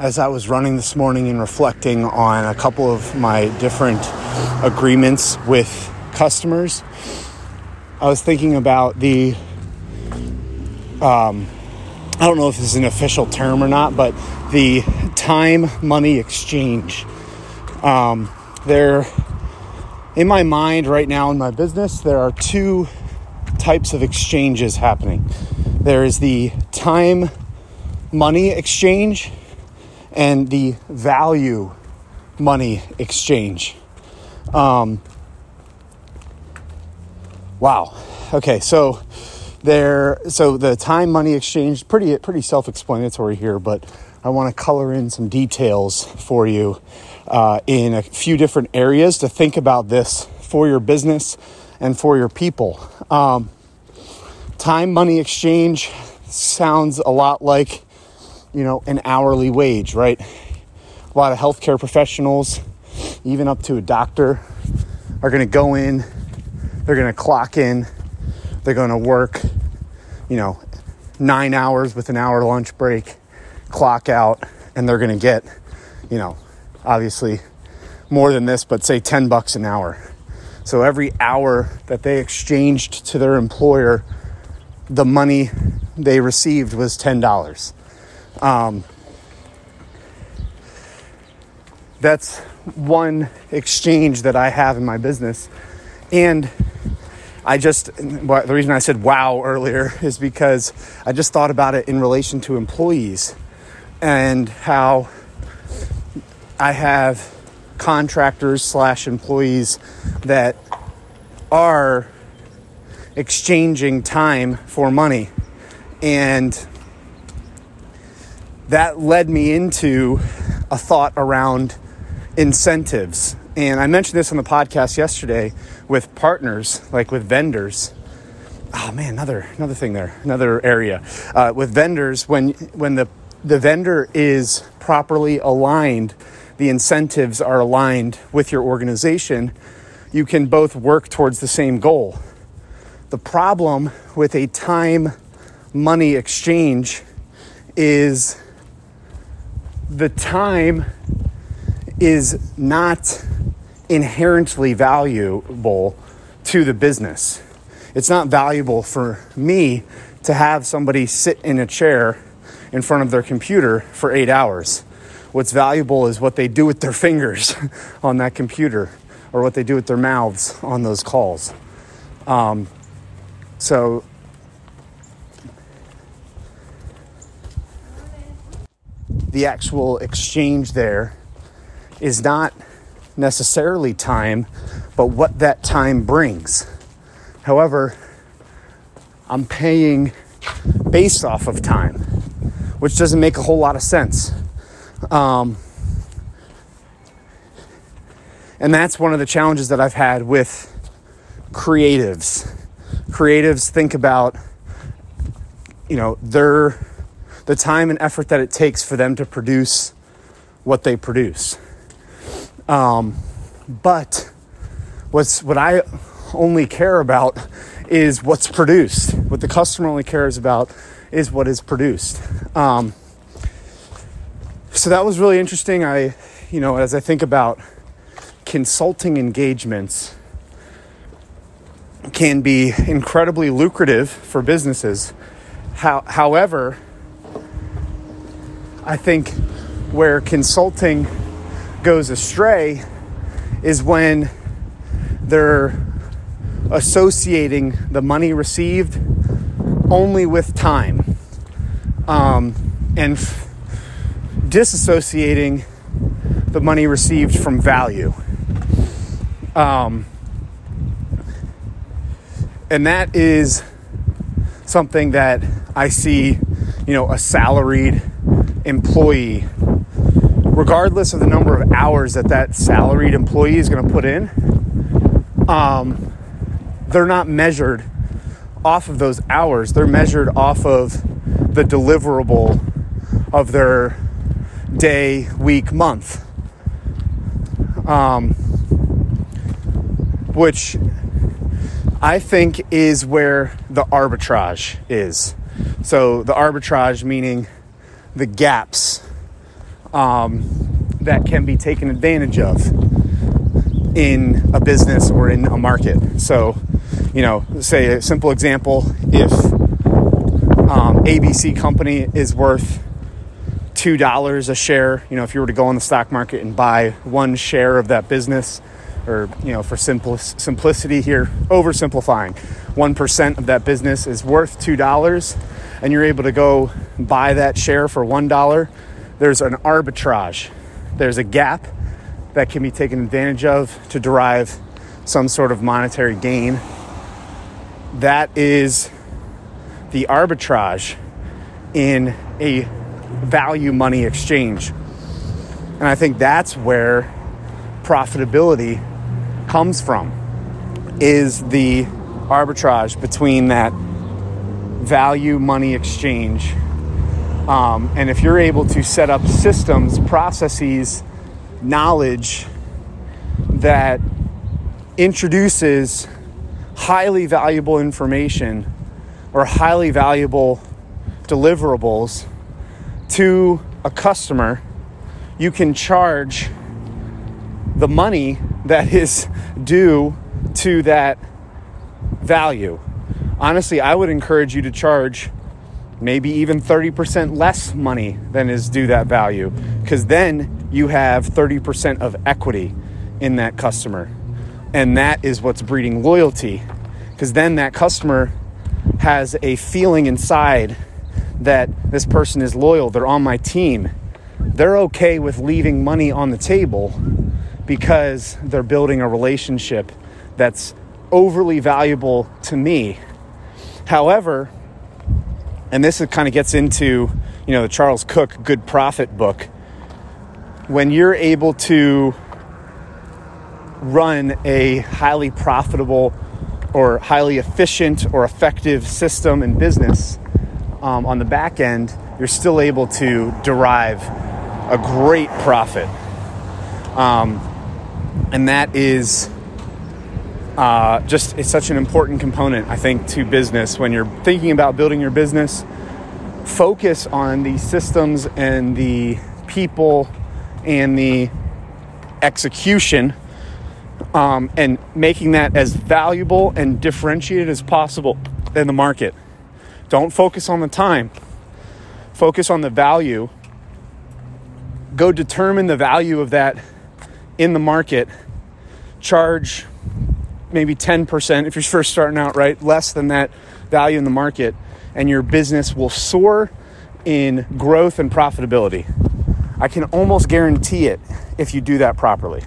as I was running this morning and reflecting on a couple of my different agreements with customers, I was thinking about the, um, I don't know if this is an official term or not, but the time money exchange. Um, there, in my mind right now in my business, there are two types of exchanges happening. There is the time money exchange and the value money exchange. Um, wow. Okay, so there. So the time money exchange pretty pretty self explanatory here, but I want to color in some details for you uh, in a few different areas to think about this for your business and for your people. Um, time money exchange sounds a lot like you know, an hourly wage, right? A lot of healthcare professionals, even up to a doctor, are going to go in, they're going to clock in, they're going to work, you know, nine hours with an hour lunch break, clock out, and they're going to get, you know, obviously more than this, but say 10 bucks an hour. So every hour that they exchanged to their employer, the money they received was $10. Um, that's one exchange that I have in my business. And I just, the reason I said wow earlier is because I just thought about it in relation to employees and how I have contractors slash employees that are exchanging time for money. And that led me into a thought around incentives. And I mentioned this on the podcast yesterday with partners, like with vendors. Oh man, another another thing there, another area uh, with vendors. When when the the vendor is properly aligned, the incentives are aligned with your organization. You can both work towards the same goal. The problem with a time money exchange is the time is not inherently valuable to the business. It's not valuable for me to have somebody sit in a chair in front of their computer for eight hours. What's valuable is what they do with their fingers on that computer or what they do with their mouths on those calls. Um, so the actual exchange there is not necessarily time, but what that time brings. However, I'm paying based off of time, which doesn't make a whole lot of sense. Um, and that's one of the challenges that I've had with creatives. Creatives think about, you know, their the time and effort that it takes for them to produce what they produce. Um, but what's what I only care about is what's produced. What the customer only cares about is what is produced. Um, so that was really interesting. I, you know, as I think about consulting engagements, can be incredibly lucrative for businesses. How, however, I think where consulting goes astray is when they're associating the money received only with time um, and f- disassociating the money received from value. Um, and that is something that I see, you know, a salaried employee, regardless of the number of hours that that salaried employee is going to put in, um, they're not measured off of those hours. They're measured off of the deliverable of their day, week, month. Um, which I think is where the arbitrage is. So, the arbitrage meaning the gaps um, that can be taken advantage of in a business or in a market. So, you know, say a simple example if um, ABC company is worth two dollars a share, you know, if you were to go on the stock market and buy one share of that business, or you know, for simplicity here, oversimplifying, one percent of that business is worth two dollars, and you're able to go buy that share for one dollar. There's an arbitrage. There's a gap that can be taken advantage of to derive some sort of monetary gain. That is the arbitrage in a value money exchange. And I think that's where profitability comes from is the arbitrage between that value money exchange. Um, and if you're able to set up systems, processes, knowledge that introduces highly valuable information or highly valuable deliverables to a customer, you can charge the money that is due to that value. Honestly, I would encourage you to charge maybe even 30% less money than is due that value because then you have 30% of equity in that customer. And that is what's breeding loyalty because then that customer has a feeling inside that this person is loyal, they're on my team. They're okay with leaving money on the table because they're building a relationship that's overly valuable to me. However, and this kind of gets into, you know, the Charles Koch Good Profit book. When you're able to run a highly profitable or highly efficient or effective system in business um, on the back end, you're still able to derive a great profit. Um, and that is uh, just it's such an important component, I think, to business. When you're thinking about building your business, focus on the systems and the people and the execution um, and making that as valuable and differentiated as possible in the market. Don't focus on the time, focus on the value. Go determine the value of that in the market. Charge maybe 10% if you're first starting out, right? Less than that value in the market, and your business will soar in growth and profitability. I can almost guarantee it if you do that properly.